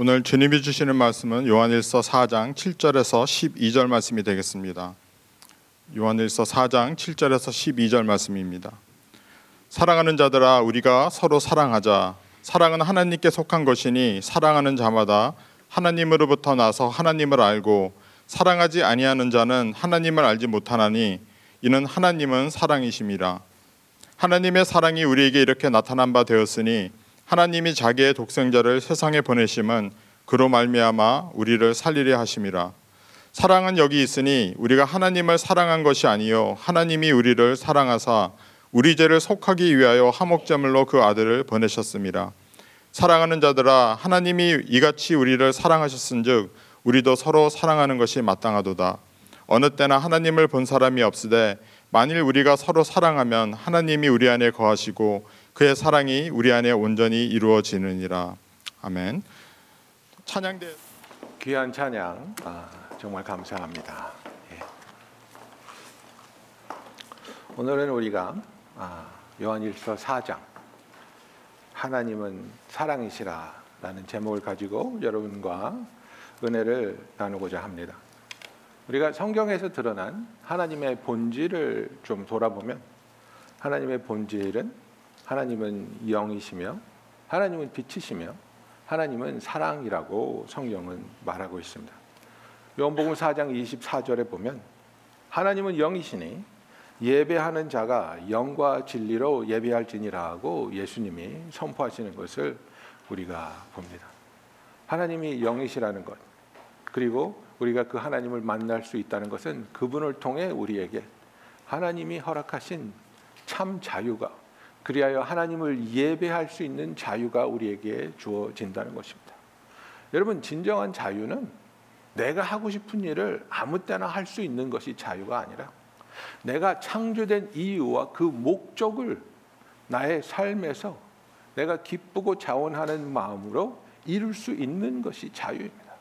오늘 주님이 주시는 말씀은 요한일서 4장 7절에서 12절 말씀이 되겠습니다. 요한일서 4장 7절에서 12절 말씀입니다. 사랑하는 자들아 우리가 서로 사랑하자. 사랑은 하나님께 속한 것이니 사랑하는 자마다 하나님으로부터 나서 하나님을 알고 사랑하지 아니하는 자는 하나님을 알지 못하나니 이는 하나님은 사랑이심이라. 하나님의 사랑이 우리에게 이렇게 나타난 바 되었으니 하나님이 자기의 독생자를 세상에 보내심은 그로 말미암아 우리를 살리려 하심이라. 사랑은 여기 있으니 우리가 하나님을 사랑한 것이 아니요 하나님이 우리를 사랑하사 우리 죄를 속하기 위하여 화목제물로 그 아들을 보내셨습니다. 사랑하는 자들아 하나님이 이같이 우리를 사랑하셨은즉 우리도 서로 사랑하는 것이 마땅하도다. 어느 때나 하나님을 본 사람이 없으되 만일 우리가 서로 사랑하면 하나님이 우리 안에 거하시고 그의 사랑이 우리 안에 온전히 이루어지느니라. 아멘. 찬양대 귀한 찬양 아, 정말 감사합니다. 예. 오늘은 우리가 아, 요한일서 4장 하나님은 사랑이시라라는 제목을 가지고 여러분과 은혜를 나누고자 합니다. 우리가 성경에서 드러난 하나님의 본질을 좀 돌아보면 하나님의 본질은 하나님은 영이시며 하나님은 빛이시며 하나님은 사랑이라고 성경은 말하고 있습니다. 요한복음 4장 24절에 보면 하나님은 영이시니 예배하는 자가 영과 진리로 예배할지니라고 예수님이 선포하시는 것을 우리가 봅니다. 하나님이 영이시라는 것 그리고 우리가 그 하나님을 만날 수 있다는 것은 그분을 통해 우리에게 하나님이 허락하신 참 자유가 그리하여 하나님을 예배할 수 있는 자유가 우리에게 주어진다는 것입니다. 여러분 진정한 자유는 내가 하고 싶은 일을 아무 때나 할 수 있는 것이 자유가 아니라 내가 창조된 이유와 그 목적을 나의 삶에서 내가 기쁘고 자원하는 마음으로 이룰 수 있는 것이 자유입니다.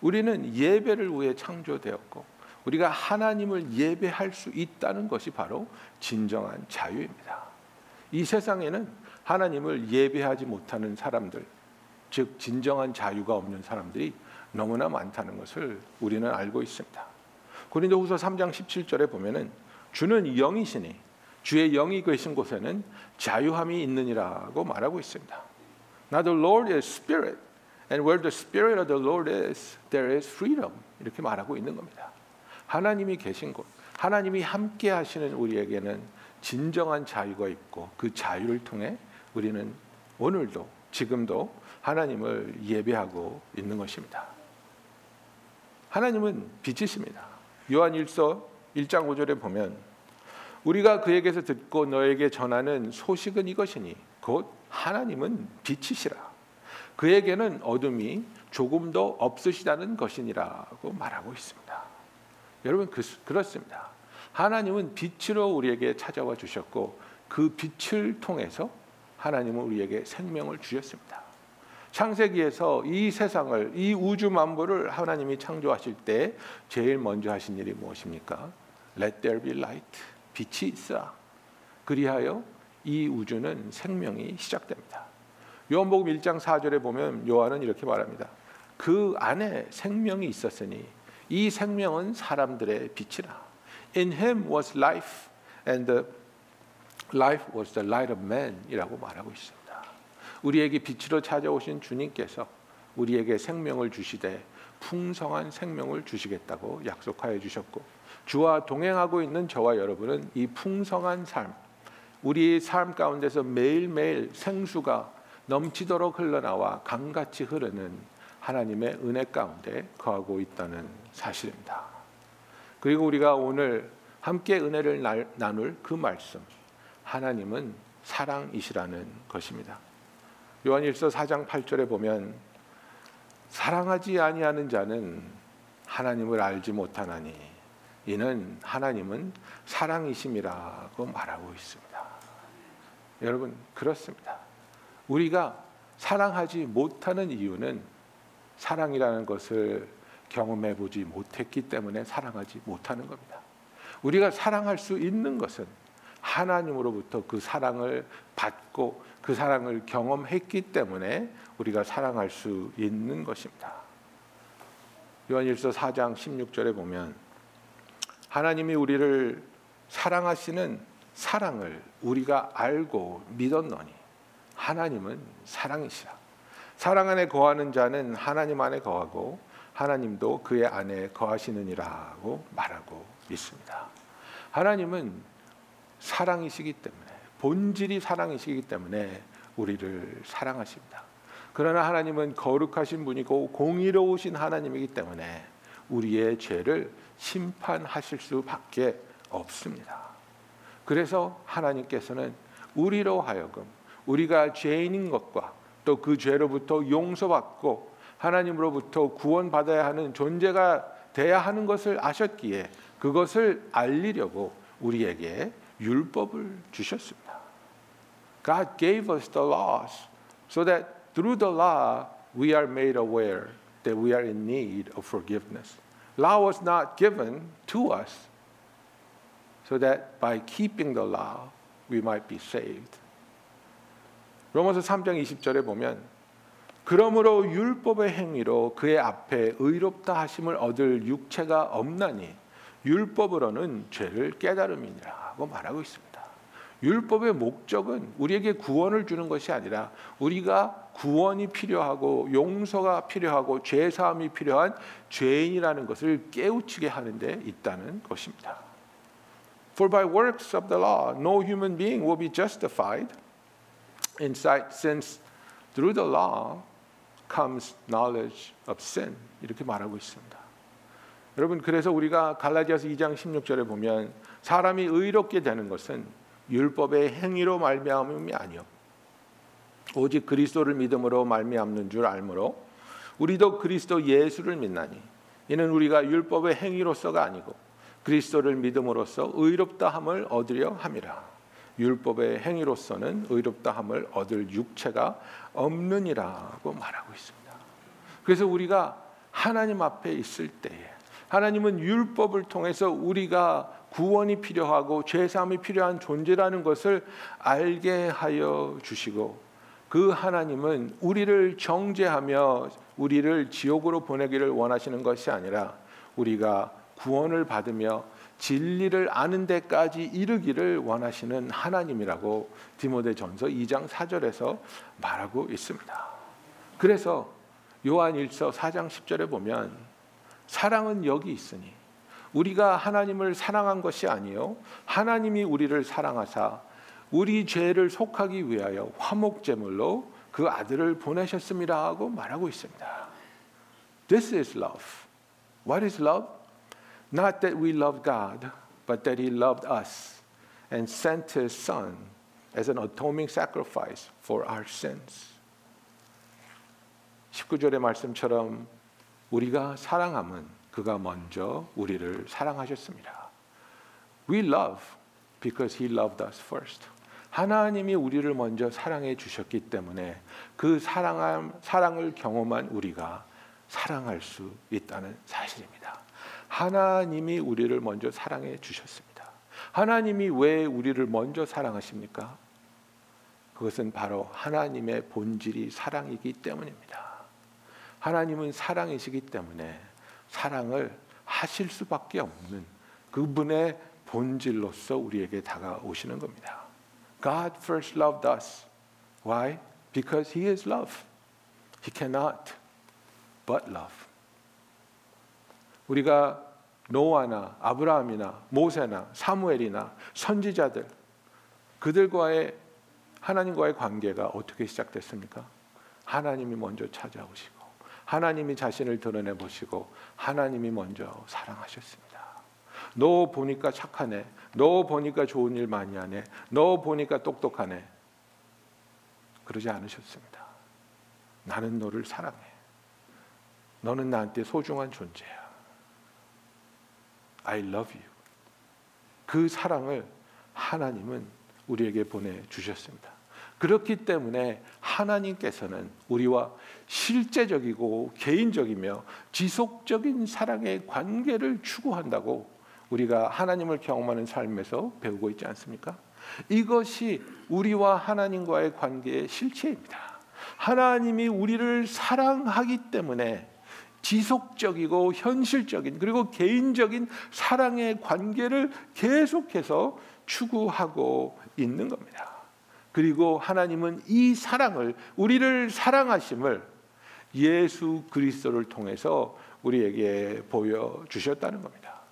우리는 예배를 위해 창조되었고 우리가 하나님을 예배할 수 있다는 것이 바로 진정한 자유입니다. 이 세상에는 하나님을 예배하지 못하는 사람들, 즉 진정한 자유가 없는 사람들이 너무나 많다는 것을 우리는 알고 있습니다. 고린도후서 3장 17절에 보면은 주는 영이시니 주의 영이 계신 곳에는 자유함이 있느니라고 말하고 있습니다. Now the Lord is spirit and where the spirit of the Lord is there is freedom 이렇게 말하고 있는 겁니다. 하나님이 계신 곳, 하나님이 함께 하시는 우리에게는 진정한 자유가 있고 그 자유를 통해 우리는 오늘도 지금도 하나님을 예배하고 있는 것입니다. 하나님은 빛이십니다. 요한 1서 1장 5절에 보면 우리가 그에게서 듣고 너에게 전하는 소식은 이것이니 곧 하나님은 빛이시라. 그에게는 어둠이 조금도 없으시다는 것이니라고 말하고 있습니다. 여러분 그, 그렇습니다. 하나님은 빛으로 우리에게 찾아와 주셨고 그 빛을 통해서 하나님은 우리에게 생명을 주셨습니다. 창세기에서 이 세상을 이 우주 만물을 하나님이 창조하실 때 제일 먼저 하신 일이 무엇입니까? Let there be light. 빛이 있어. 그리하여 이 우주는 생명이 시작됩니다. 요한복음 1장 4절에 보면 요한은 이렇게 말합니다. 그 안에 생명이 있었으니 이 생명은 사람들의 빛이라. In him was life and the life was the light of man이라고 말하고 있습니다. 우리에게 빛으로 찾아오신 주님께서 우리에게 생명을 주시되 풍성한 생명을 주시겠다고 약속하여 주셨고 주와 동행하고 있는 저와 여러분은 이 풍성한 삶 우리의 삶 가운데서 매일매일 생수가 넘치도록 흘러나와 강같이 흐르는 하나님의 은혜 가운데 거하고 있다는 사실입니다. 그리고 우리가 오늘 함께 은혜를 나눌 그 말씀 하나님은 사랑이시라는 것입니다. 요한일서 4장 8절에 보면 사랑하지 아니하는 자는 하나님을 알지 못하나니 이는 하나님은 사랑이심이라고 말하고 있습니다. 여러분 그렇습니다. 우리가 사랑하지 못하는 이유는 사랑이라는 것을 경험해 보지 못했기 때문에 사랑하지 못하는 겁니다. 우리가 사랑할 수 있는 것은 하나님으로부터 그 사랑을 받고 그 사랑을 경험했기 때문에 우리가 사랑할 수 있는 것입니다. 요한일서 4장 16절에 보면 하나님이 우리를 사랑하시는 사랑을 우리가 알고 믿었노니 하나님은 사랑이시라. 사랑 안에 거하는 자는 하나님 안에 거하고 하나님도 그의 안에 거하시느니라고 말하고 있습니다. 하나님은 사랑이시기 때문에 본질이 사랑이시기 때문에 우리를 사랑하십니다. 그러나 하나님은 거룩하신 분이고 공의로우신 하나님이기 때문에 우리의 죄를 심판하실 수밖에 없습니다. 그래서 하나님께서는 우리로 하여금 우리가 죄인인 것과 또 그 죄로부터 용서받고 하나님으로부터 구원받아야 하는 존재가 돼야 하는 것을 아셨기에 그것을 알리려고 우리에게 율법을 주셨습니다. God gave us the laws so that through the law we are made aware that we are in need of forgiveness. Law was not given to us so that by keeping the law we might be saved. 로마서 3장 20절에 보면 그러므로 율법의 행위로 그의 앞에 의롭다 하심을 얻을 육체가 없나니 율법으로는 죄를 깨달음이니라고 말하고 있습니다. 율법의 목적은 우리에게 구원을 주는 것이 아니라 우리가 구원이 필요하고 용서가 필요하고 죄 사함이 필요한 죄인이라는 것을 깨우치게 하는 데 있다는 것입니다. For by works of the law no human being will be justified in sight since through the law comes knowledge of sin 이렇게 말하고 있습니다. 여러분 그래서 우리가 갈라디아서 2장 16절에 보면 사람이 의롭게 되는 것은 율법의 행위로 말미암음이 아니요 오직 그리스도를 믿음으로 말미암는 줄 알므로 우리도 그리스도 예수를 믿나니 이는 우리가 율법의 행위로서가 아니고 그리스도를 믿음으로써 의롭다 함을 얻으려 함이라 율법의 행위로서는 의롭다 함을 얻을 육체가 없느니라고 말하고 있습니다. 그래서 우리가 하나님 앞에 있을 때에 하나님은 율법을 통해서 우리가 구원이 필요하고 죄 사함이 필요한 존재라는 것을 알게 하여 주시고 그 하나님은 우리를 정죄하며 우리를 지옥으로 보내기를 원하시는 것이 아니라 우리가 구원을 받으며 진리를 아는 데까지 이르기를 원하시는 하나님이라고 디모데전서 2장 4절에서 말하고 있습니다. 그래서 요한 1서 4장 10절에 보면 사랑은 여기 있으니 우리가 하나님을 사랑한 것이 아니요 하나님이 우리를 사랑하사 우리 죄를 속하기 위하여 화목 제물로 그 아들을 보내셨습니다 하고 말하고 있습니다. This is love. What is love? Not that we love God, but that He loved us and sent His Son as an atoning sacrifice for our sins. 19절의 말씀처럼 우리가 사랑함은 그가 먼저 우리를 사랑하셨습니다. We love because He loved us first. 하나님이 우리를 먼저 사랑해 주셨기 때문에 그 사랑함, 사랑을 경험한 우리가 사랑할 수 있다는 사실입니다. 하나님이 우리를 먼저 사랑해 주셨습니다. 하나님이 왜 우리를 먼저 사랑하십니까? 그것은 바로 하나님의 본질이 사랑이기 때문입니다. 하나님은 사랑이시기 때문에 사랑을 하실 수밖에 없는 그분의 본질로서 우리에게 다가오시는 겁니다. God first loved us. Why? Because He is love. He cannot but love. 우리가 노아나 아브라함이나 모세나 사무엘이나 선지자들 그들과의 하나님과의 관계가 어떻게 시작됐습니까? 하나님이 먼저 찾아오시고 하나님이 자신을 드러내 보시고 하나님이 먼저 사랑하셨습니다. 너 보니까 착하네. 너 보니까 좋은 일 많이 하네. 너 보니까 똑똑하네. 그러지 않으셨습니다. 나는 너를 사랑해. 너는 나한테 소중한 존재야. I love you. 그 사랑을 하나님은 우리에게 보내 주셨습니다. 그렇기 때문에 하나님께서는 우리와 실제적이고 개인적이며 지속적인 사랑의 관계를 추구한다고 우리가 하나님을 경험하는 삶에서 배우고 있지 않습니까? 이것이 우리와 하나님과의 관계의 실체입니다. 하나님이 우리를 사랑하기 때문에 지속적이고 현실적인 그리고 개인적인 사랑의 관계를 계속해서 추구하고 있는 겁니다. 그리고 하나님은 이 사랑을 우리를 사랑하심을 예수 그리스도를 통해서 우리에게 보여 주셨다는 겁니다.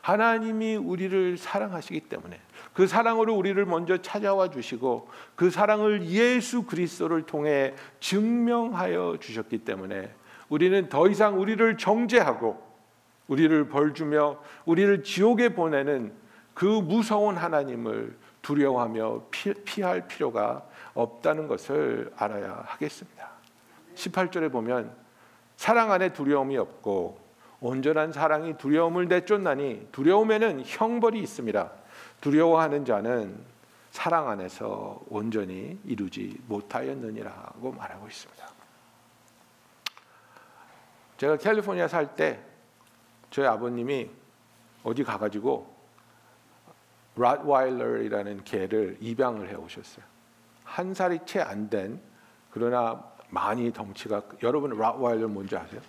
하나님이 우리를 사랑하시기 때문에 그 사랑으로 우리를 먼저 찾아와 주시고 그 사랑을 예수 그리스도를 통해 증명하여 주셨기 때문에 우리는 더 이상 우리를 정죄하고 우리를 벌주며 우리를 지옥에 보내는 그 무서운 하나님을 두려워하며 피, 할 필요가 없다는 것을 알아야 하겠습니다. 18절에 보면 사랑 안에 두려움이 없고 온전한 사랑이 두려움을 내쫓나니 두려움에는 형벌이 있습니다. 두려워하는 자는 사랑 안에서 온전히 이루지 못하였느니라고 말하고 있습니다. 제가 캘리포니아 살 때 저희 아버님이 어디 가가지고 랏와일러이라는 개를 입양을 해 오셨어요. 한 살이 채 안 된 그러나 많이 덩치가 여러분 랏와일러 뭔지 아세요?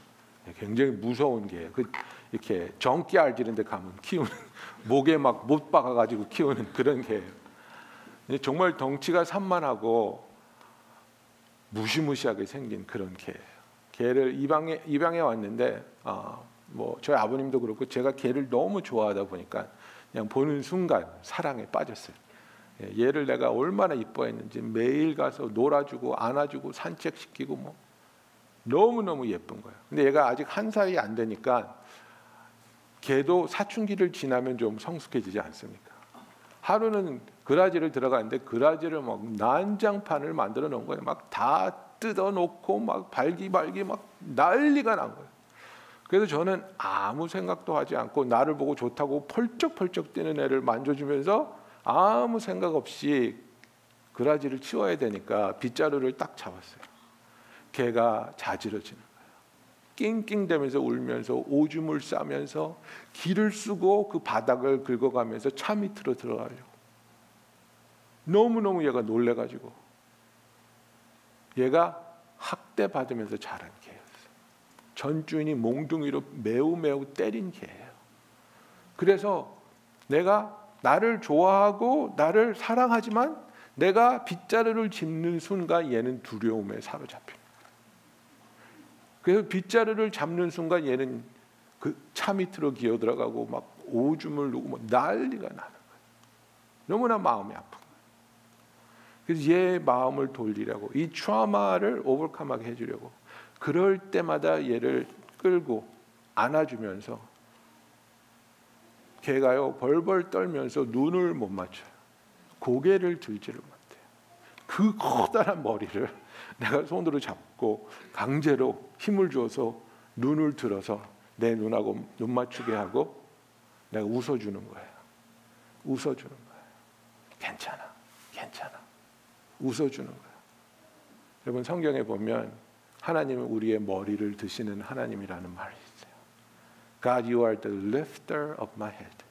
굉장히 무서운 개예요. 그 이렇게 정기 알지는데 가면 키우는 목에 막 못 박아가지고 키우는 그런 개예요. 정말 덩치가 산만하고 무시무시하게 생긴 그런 개예요. 개를 입양해 입양해 왔는데 어, 뭐 저희 아버님도 그렇고 제가 개를 너무 좋아하다 보니까 그냥 보는 순간 사랑에 빠졌어요. 예, 얘를 내가 얼마나 이뻐했는지 매일 가서 놀아주고 안아주고 산책시키고 뭐 너무 너무 예쁜 거예요. 근데 얘가 아직 한 살이 안 되니까 개도 사춘기를 지나면 좀 성숙해지지 않습니까? 하루는 그라지를 들어가는데 그라지를 막 난장판을 만들어 놓은 거예요. 막 다 뜯어 놓고 막 발기발기 막 난리가 난 거예요. 그래서 저는 아무 생각도 하지 않고 나를 보고 좋다고 펄쩍펄쩍 뛰는 애를 만져주면서 아무 생각 없이 그라지를 치워야 되니까 빗자루를 딱 잡았어요. 개가 자지러지는 거예요. 낑낑대면서 울면서 오줌을 싸면서 기를 쓰고 그 바닥을 긁어가면서 차 밑으로 들어가려고. 너무너무 얘가 놀래가지고 얘가 학대 받으면서 자란 개였어요. 전 주인이 몽둥이로 매우 매우 때린 개예요. 그래서 내가 나를 좋아하고 나를 사랑하지만 내가 빗자루를 짚는 순간 얘는 두려움에 사로잡힙니다. 그래서 빗자루를 잡는 순간 얘는 그 차 밑으로 기어 들어가고 막 오줌을 누고 뭐 난리가 나는 거예요. 너무나 마음이 아픈. 그래서 얘 마음을 돌리려고 이 트라우마를 오버컴하게 해주려고 그럴 때마다 얘를 끌고 안아주면서 걔가요 벌벌 떨면서 눈을 못 맞춰요. 고개를 들지를 못해요. 그 커다란 머리를 내가 손으로 잡고 강제로 힘을 줘서 눈을 들어서 내 눈하고 눈 맞추게 하고 내가 웃어주는 거예요. 웃어주는 거예요. 괜찮아, 괜찮아. 웃어주는 거예요. 여러분 성경에 보면 하나님은 우리의 머리를 드시는 하나님이라는 말이 있어요. God, you are the lifter of my head.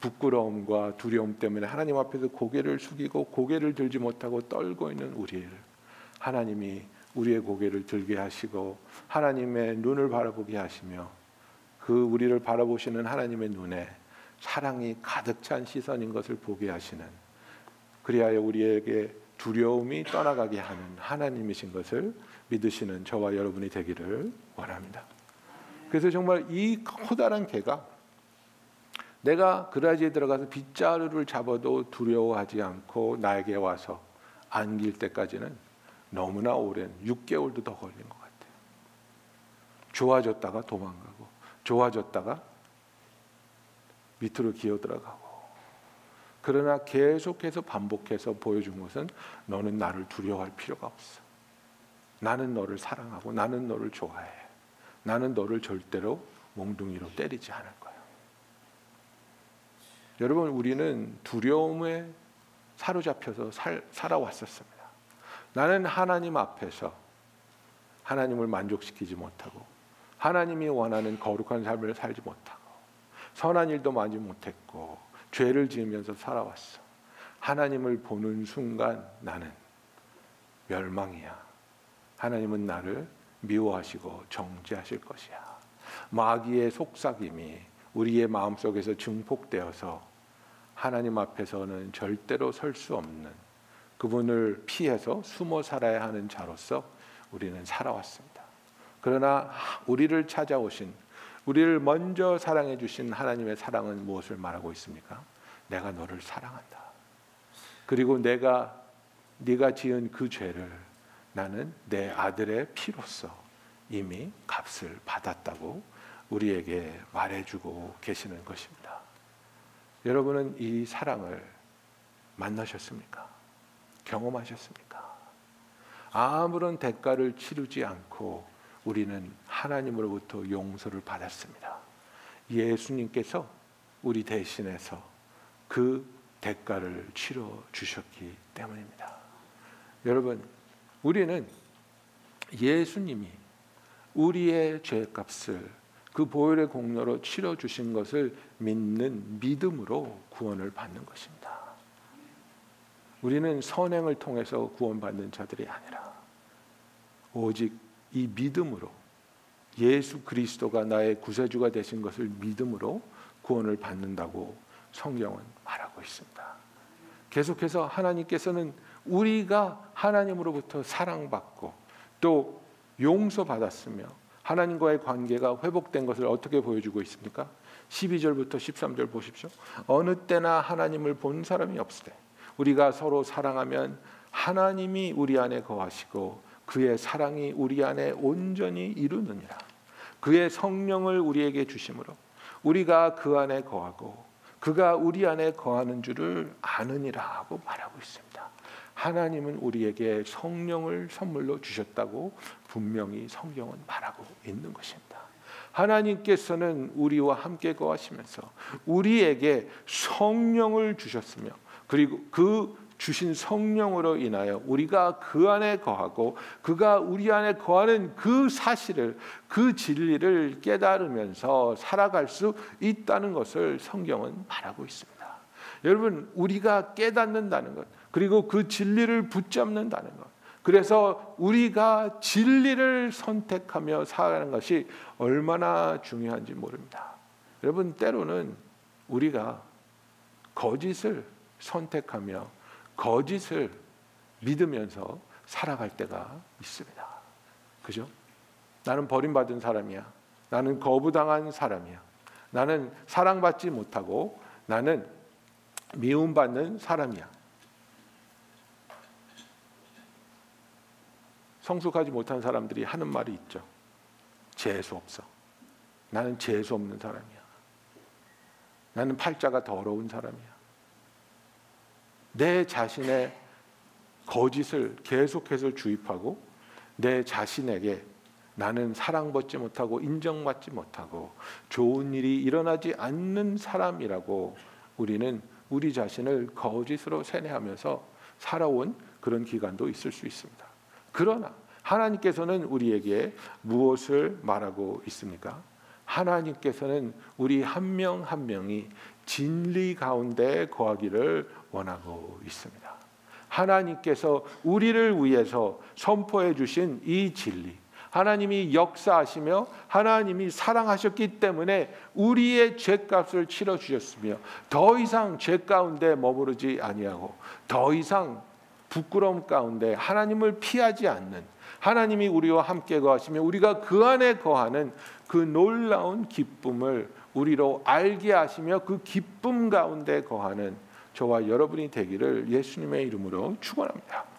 부끄러움과 두려움 때문에 하나님 앞에서 고개를 숙이고 고개를 들지 못하고 떨고 있는 우리를 하나님이 우리의 고개를 들게 하시고 하나님의 눈을 바라보게 하시며 그 우리를 바라보시는 하나님의 눈에 사랑이 가득 찬 시선인 것을 보게 하시는 그리하여 우리에게 두려움이 떠나가게 하는 하나님이신 것을 믿으시는 저와 여러분이 되기를 원합니다. 그래서 정말 이 커다란 개가 내가 그라지에 들어가서 빗자루를 잡아도 두려워하지 않고 나에게 와서 안길 때까지는 너무나 오랜 6개월도 더 걸린 것 같아요. 좋아졌다가 도망가고 좋아졌다가 밑으로 기어 들어가고 그러나 계속해서 반복해서 보여준 것은 너는 나를 두려워할 필요가 없어. 나는 너를 사랑하고 나는 너를 좋아해. 나는 너를 절대로 몽둥이로 때리지 않을 거야. 여러분 우리는 두려움에 사로잡혀서 살, 살아왔었습니다. 나는 하나님 앞에서 하나님을 만족시키지 못하고 하나님이 원하는 거룩한 삶을 살지 못하고 선한 일도 많이 못했고 죄를 지으면서 살아왔어. 하나님을 보는 순간 나는 멸망이야. 하나님은 나를 미워하시고 정죄하실 것이야. 마귀의 속삭임이 우리의 마음속에서 증폭되어서 하나님 앞에서는 절대로 설 수 없는 그분을 피해서 숨어 살아야 하는 자로서 우리는 살아왔습니다. 그러나 우리를 찾아오신 우리를 먼저 사랑해 주신 하나님의 사랑은 무엇을 말하고 있습니까? 내가 너를 사랑한다. 그리고 내가 네가 지은 그 죄를 나는 내 아들의 피로써 이미 값을 받았다고 우리에게 말해주고 계시는 것입니다. 여러분은 이 사랑을 만나셨습니까? 경험하셨습니까? 아무런 대가를 치르지 않고 우리는 하나님으로부터 용서를 받았습니다. 예수님께서 우리 대신해서 그 대가를 치러 주셨기 때문입니다. 여러분, 우리는 예수님이 우리의 죄값을 그 보혈의 공로로 치러 주신 것을 믿는 믿음으로 구원을 받는 것입니다. 우리는 선행을 통해서 구원받는 자들이 아니라 오직 이 믿음으로 예수 그리스도가 나의 구세주가 되신 것을 믿음으로 구원을 받는다고 성경은 말하고 있습니다. 계속해서 하나님께서는 우리가 하나님으로부터 사랑받고 또 용서받았으며 하나님과의 관계가 회복된 것을 어떻게 보여주고 있습니까? 12절부터 13절 보십시오. 어느 때나 하나님을 본 사람이 없으되 우리가 서로 사랑하면 하나님이 우리 안에 거하시고 그의 사랑이 우리 안에 온전히 이루느니라. 그의 성령을 우리에게 주심으로 우리가 그 안에 거하고 그가 우리 안에 거하는 줄을 아느니라 하고 말하고 있습니다. 하나님은 우리에게 성령을 선물로 주셨다고 분명히 성경은 말하고 있는 것입니다. 하나님께서는 우리와 함께 거하시면서 우리에게 성령을 주셨으며 그리고 그 주신 성령으로 인하여 우리가 그 안에 거하고 그가 우리 안에 거하는 그 사실을 그 진리를 깨달으면서 살아갈 수 있다는 것을 성경은 말하고 있습니다. 여러분 우리가 깨닫는다는 것 그리고 그 진리를 붙잡는다는 것 그래서 우리가 진리를 선택하며 살아가는 것이 얼마나 중요한지 모릅니다. 여러분 때로는 우리가 거짓을 선택하며 거짓을 믿으면서 살아갈 때가 있습니다. 그죠? 나는 버림받은 사람이야. 나는 거부당한 사람이야. 나는 사랑받지 못하고 나는 미움받는 사람이야. 성숙하지 못한 사람들이 하는 말이 있죠. 재수 없어. 나는 재수 없는 사람이야. 나는 팔자가 더러운 사람이야. 내 자신의 거짓을 계속해서 주입하고 내 자신에게 나는 사랑받지 못하고 인정받지 못하고 좋은 일이 일어나지 않는 사람이라고 우리는 우리 자신을 거짓으로 세뇌하면서 살아온 그런 기간도 있을 수 있습니다. 그러나 하나님께서는 우리에게 무엇을 말하고 있습니까? 하나님께서는 우리 한명한 명이 진리 가운데 거하기를 원하고 있습니다. 하나님께서 우리를 위해서 선포해 주신 이 진리, 하나님이 역사하시며 하나님이 사랑하셨기 때문에 우리의 죄값을 치러 주셨으며 더 이상 죄 가운데 머무르지 아니하고 더 이상 부끄러움 가운데 하나님을 피하지 않는 하나님이 우리와 함께 거하시며 우리가 그 안에 거하는 그 놀라운 기쁨을 우리로 알게 하시며 그 기쁨 가운데 거하는 저와 여러분이 되기를 예수님의 이름으로 축원합니다.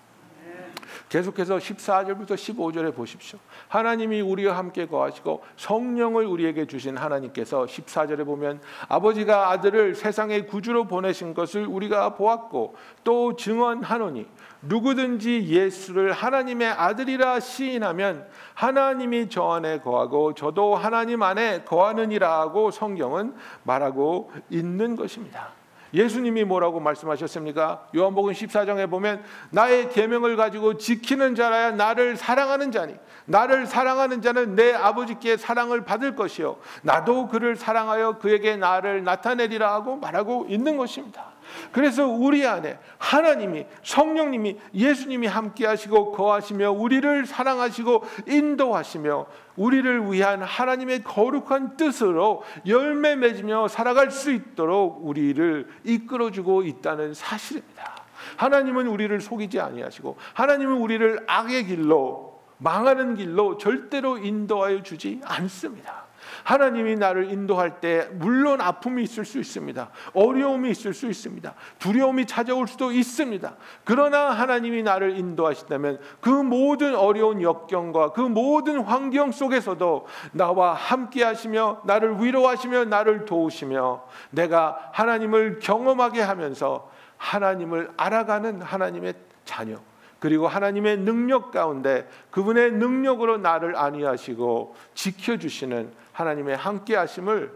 계속해서 14절부터 15절에 보십시오. 하나님이 우리와 함께 거하시고 성령을 우리에게 주신 하나님께서 14절에 보면 아버지가 아들을 세상의 구주로 보내신 것을 우리가 보았고 또 증언하노니 누구든지 예수를 하나님의 아들이라 시인하면 하나님이 저 안에 거하고 저도 하나님 안에 거하느니라고 성경은 말하고 있는 것입니다. 예수님이 뭐라고 말씀하셨습니까? 요한복음 14장에 보면 나의 계명을 가지고 지키는 자라야 나를 사랑하는 자니 나를 사랑하는 자는 내 아버지께 사랑을 받을 것이요 나도 그를 사랑하여 그에게 나를 나타내리라 하고 말하고 있는 것입니다. 그래서 우리 안에 하나님이 성령님이 예수님이 함께 하시고 거하시며 우리를 사랑하시고 인도하시며 우리를 위한 하나님의 거룩한 뜻으로 열매 맺으며 살아갈 수 있도록 우리를 이끌어 주고 있다는 사실입니다. 하나님은 우리를 속이지 아니하시고 하나님은 우리를 악의 길로 망하는 길로 절대로 인도하여 주지 않습니다. 하나님이 나를 인도할 때 물론 아픔이 있을 수 있습니다. 어려움이 있을 수 있습니다. 두려움이 찾아올 수도 있습니다. 그러나 하나님이 나를 인도하신다면 그 모든 어려운 역경과 그 모든 환경 속에서도 나와 함께 하시며 나를 위로하시며 나를 도우시며 내가 하나님을 경험하게 하면서 하나님을 알아가는 하나님의 자녀 그리고 하나님의 능력 가운데 그분의 능력으로 나를 안위하시고 지켜주시는 하나님의 함께 하심을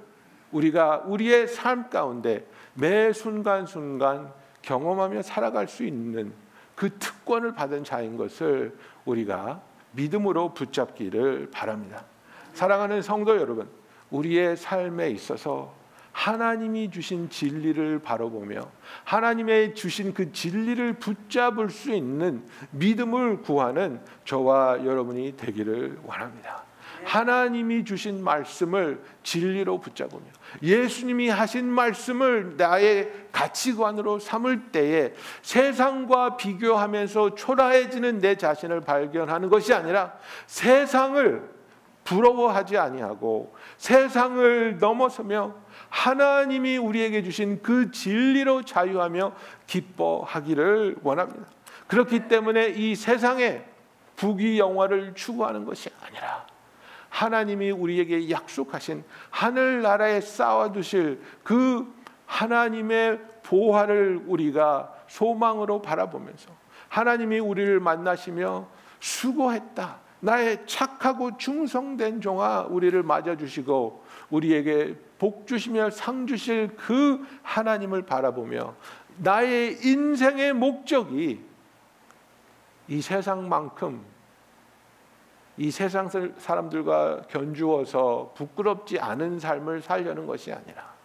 우리가 우리의 삶 가운데 매 순간순간 경험하며 살아갈 수 있는 그 특권을 받은 자인 것을 우리가 믿음으로 붙잡기를 바랍니다. 사랑하는 성도 여러분, 우리의 삶에 있어서 하나님이 주신 진리를 바라보며 하나님의 주신 그 진리를 붙잡을 수 있는 믿음을 구하는 저와 여러분이 되기를 원합니다. 하나님이 주신 말씀을 진리로 붙잡으며 예수님이 하신 말씀을 나의 가치관으로 삼을 때에 세상과 비교하면서 초라해지는 내 자신을 발견하는 것이 아니라 세상을 부러워하지 아니하고 세상을 넘어서며 하나님이 우리에게 주신 그 진리로 자유하며 기뻐하기를 원합니다. 그렇기 때문에 이 세상에 부귀 영화를 추구하는 것이 아니라 하나님이 우리에게 약속하신 하늘 나라에 쌓아 두실 그 하나님의 보화를 우리가 소망으로 바라보면서 하나님이 우리를 만나시며 수고했다. 나의 착하고 충성된 종아 우리를 맞아 주시고 우리에게 복 주시며 상 주실 그 하나님을 바라보며 나의 인생의 목적이 이 세상만큼 이 세상 사람들과 견주어서 부끄럽지 않은 삶을 살려는 것이 아니라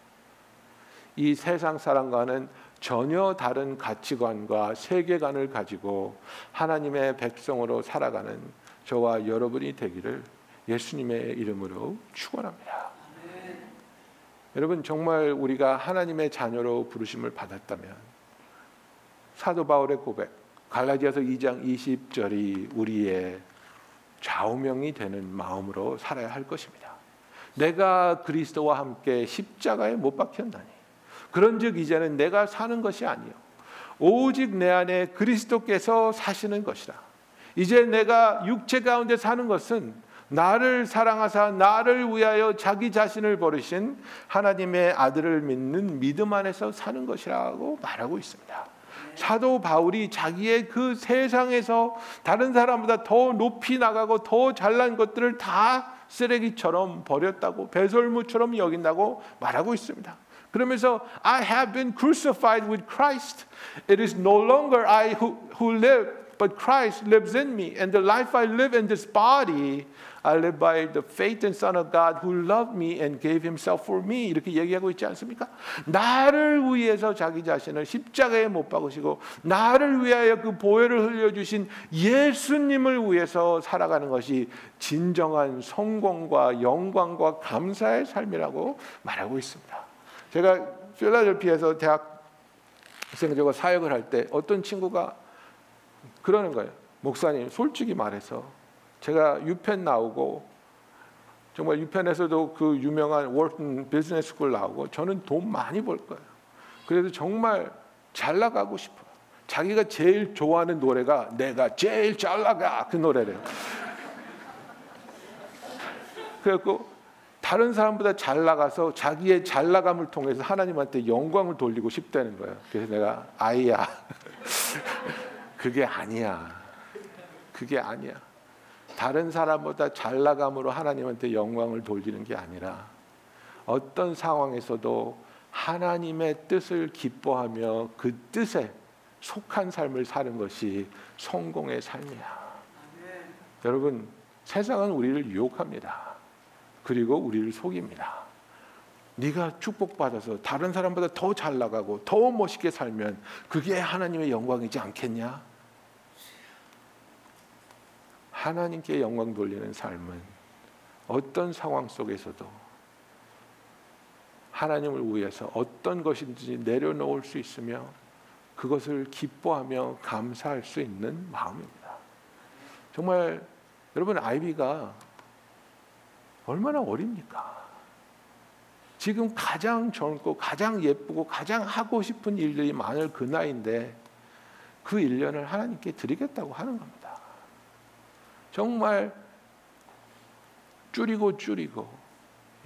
이 세상 사람과는 전혀 다른 가치관과 세계관을 가지고 하나님의 백성으로 살아가는 저와 여러분이 되기를 예수님의 이름으로 축원합니다. 여러분 정말 우리가 하나님의 자녀로 부르심을 받았다면 사도 바울의 고백 갈라디아서 2장 20절이 우리의 좌우명이 되는 마음으로 살아야 할 것입니다. 내가 그리스도와 함께 십자가에 못 박혔나니 그런즉 이제는 내가 사는 것이 아니요 오직 내 안에 그리스도께서 사시는 것이라. 이제 내가 육체 가운데 사는 것은 나를 사랑하사 나를 위하여 자기 자신을 버리신 하나님의 아들을 믿는 믿음 안에서 사는 것이라고 말하고 있습니다. 사도 바울이 자기의 그 세상에서 다른 사람보다 더 높이 나가고 더 잘난 것들을 다 쓰레기처럼 버렸다고 배설무처럼 여긴다고 말하고 있습니다. 그러면서 I have been crucified with Christ. It is no longer I who, who live, but Christ lives in me. And the life I live in this body, I live by the faith and Son of God who loved me and gave himself for me. 이렇게 얘기하고 있지 않습니까? 나를 위해서 자기 자신을 십자가에 못 박으시고 나를 위하여 그 보혈을 흘려 주신 예수님을 위해서 살아가는 것이 진정한 성공과 영광과 감사의 삶이라고 말하고 있습니다. 제가 필라델피아에서 대학 생적으로 사역을 할 때 어떤 친구가 그러는 거예요. 목사님, 솔직히 말해서 제가 UPenn 나오고 정말 UPenn에서도 그 유명한 Wharton Business School 나오고 저는 돈 많이 벌 거예요. 그래서 정말 잘 나가고 싶어요. 자기가 제일 좋아하는 노래가 내가 제일 잘 나가 그 노래래요. 그래갖고 다른 사람보다 잘 나가서 자기의 잘 나감을 통해서 하나님한테 영광을 돌리고 싶다는 거예요. 그래서 내가 아이야. 그게 아니야. 그게 아니야. 다른 사람보다 잘 나감으로 하나님한테 영광을 돌리는 게 아니라 어떤 상황에서도 하나님의 뜻을 기뻐하며 그 뜻에 속한 삶을 사는 것이 성공의 삶이야. 여러분, 세상은 우리를 유혹합니다. 그리고 우리를 속입니다. 네가 축복받아서 다른 사람보다 더 잘 나가고 더 멋있게 살면 그게 하나님의 영광이지 않겠냐? 하나님께 영광 돌리는 삶은 어떤 상황 속에서도 하나님을 위해서 어떤 것인지 내려놓을 수 있으며 그것을 기뻐하며 감사할 수 있는 마음입니다. 정말 여러분 아이비가 얼마나 어립니까? 지금 가장 젊고 가장 예쁘고 가장 하고 싶은 일들이 많을 그 나이인데 그 1년을 하나님께 드리겠다고 하는 겁니다. 정말 줄이고 줄이고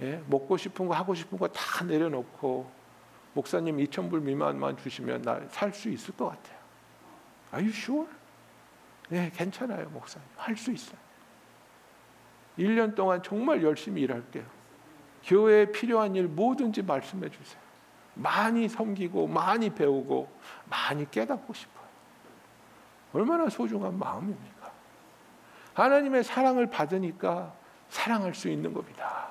예? 먹고 싶은 거 하고 싶은 거 다 내려놓고 목사님 2천 불 미만만 주시면 나 살 수 있을 것 같아요. Are you sure? 네, 괜찮아요, 목사님. 할 수 있어요. 1년 동안 정말 열심히 일할게요. 교회에 필요한 일 뭐든지 말씀해 주세요. 많이 섬기고 많이 배우고 많이 깨닫고 싶어요. 얼마나 소중한 마음입니까? 하나님의 사랑을 받으니까 사랑할 수 있는 겁니다.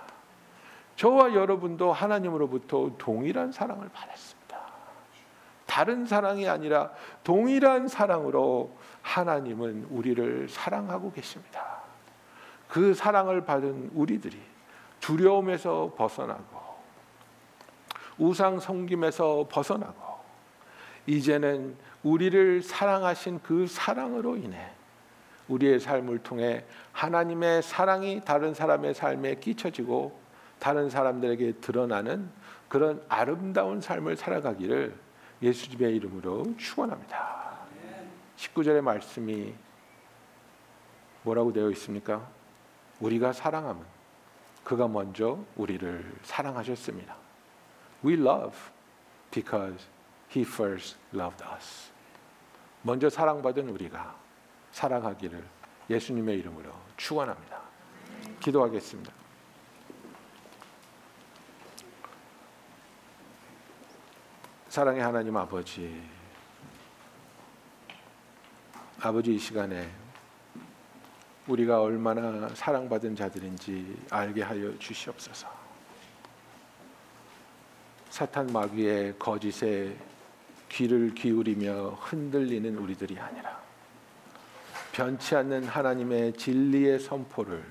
저와 여러분도 하나님으로부터 동일한 사랑을 받았습니다. 다른 사랑이 아니라 동일한 사랑으로 하나님은 우리를 사랑하고 계십니다. 그 사랑을 받은 우리들이 두려움에서 벗어나고 우상 섬김에서 벗어나고 이제는 우리를 사랑하신 그 사랑으로 인해 우리의 삶을 통해 하나님의 사랑이 다른 사람의 삶에 끼쳐지고 다른 사람들에게 드러나는 그런 아름다운 삶을 살아가기를 예수님의 이름으로 축원합니다. 19절의 말씀이 뭐라고 되어 있습니까? 우리가 사랑하면 그가 먼저 우리를 사랑하셨습니다. We love because he first loved us. 먼저 사랑받은 우리가 사랑하기를 예수님의 이름으로 축원합니다. 기도하겠습니다. 사랑의 하나님 아버지, 아버지 이 시간에 우리가 얼마나 사랑받은 자들인지 알게 하여 주시옵소서. 사탄 마귀의 거짓에 귀를 기울이며 흔들리는 우리들이 아니라 변치 않는 하나님의 진리의 선포를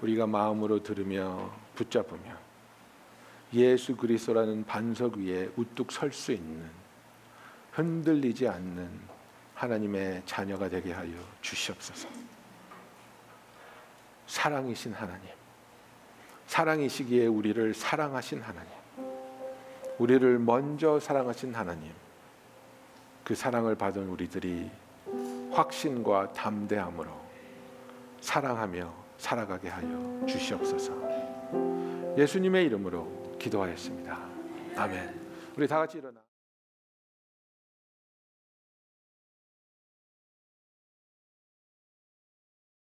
우리가 마음으로 들으며 붙잡으며 예수 그리스도라는 반석 위에 우뚝 설 수 있는 흔들리지 않는 하나님의 자녀가 되게 하여 주시옵소서. 사랑이신 하나님, 사랑이시기에 우리를 사랑하신 하나님, 우리를 먼저 사랑하신 하나님, 그 사랑을 받은 우리들이 확신과 담대함으로 사랑하며 살아가게 하여 주시옵소서. 예수님의 이름으로 기도하였습니다. 아멘. 우리 다 같이 일어나.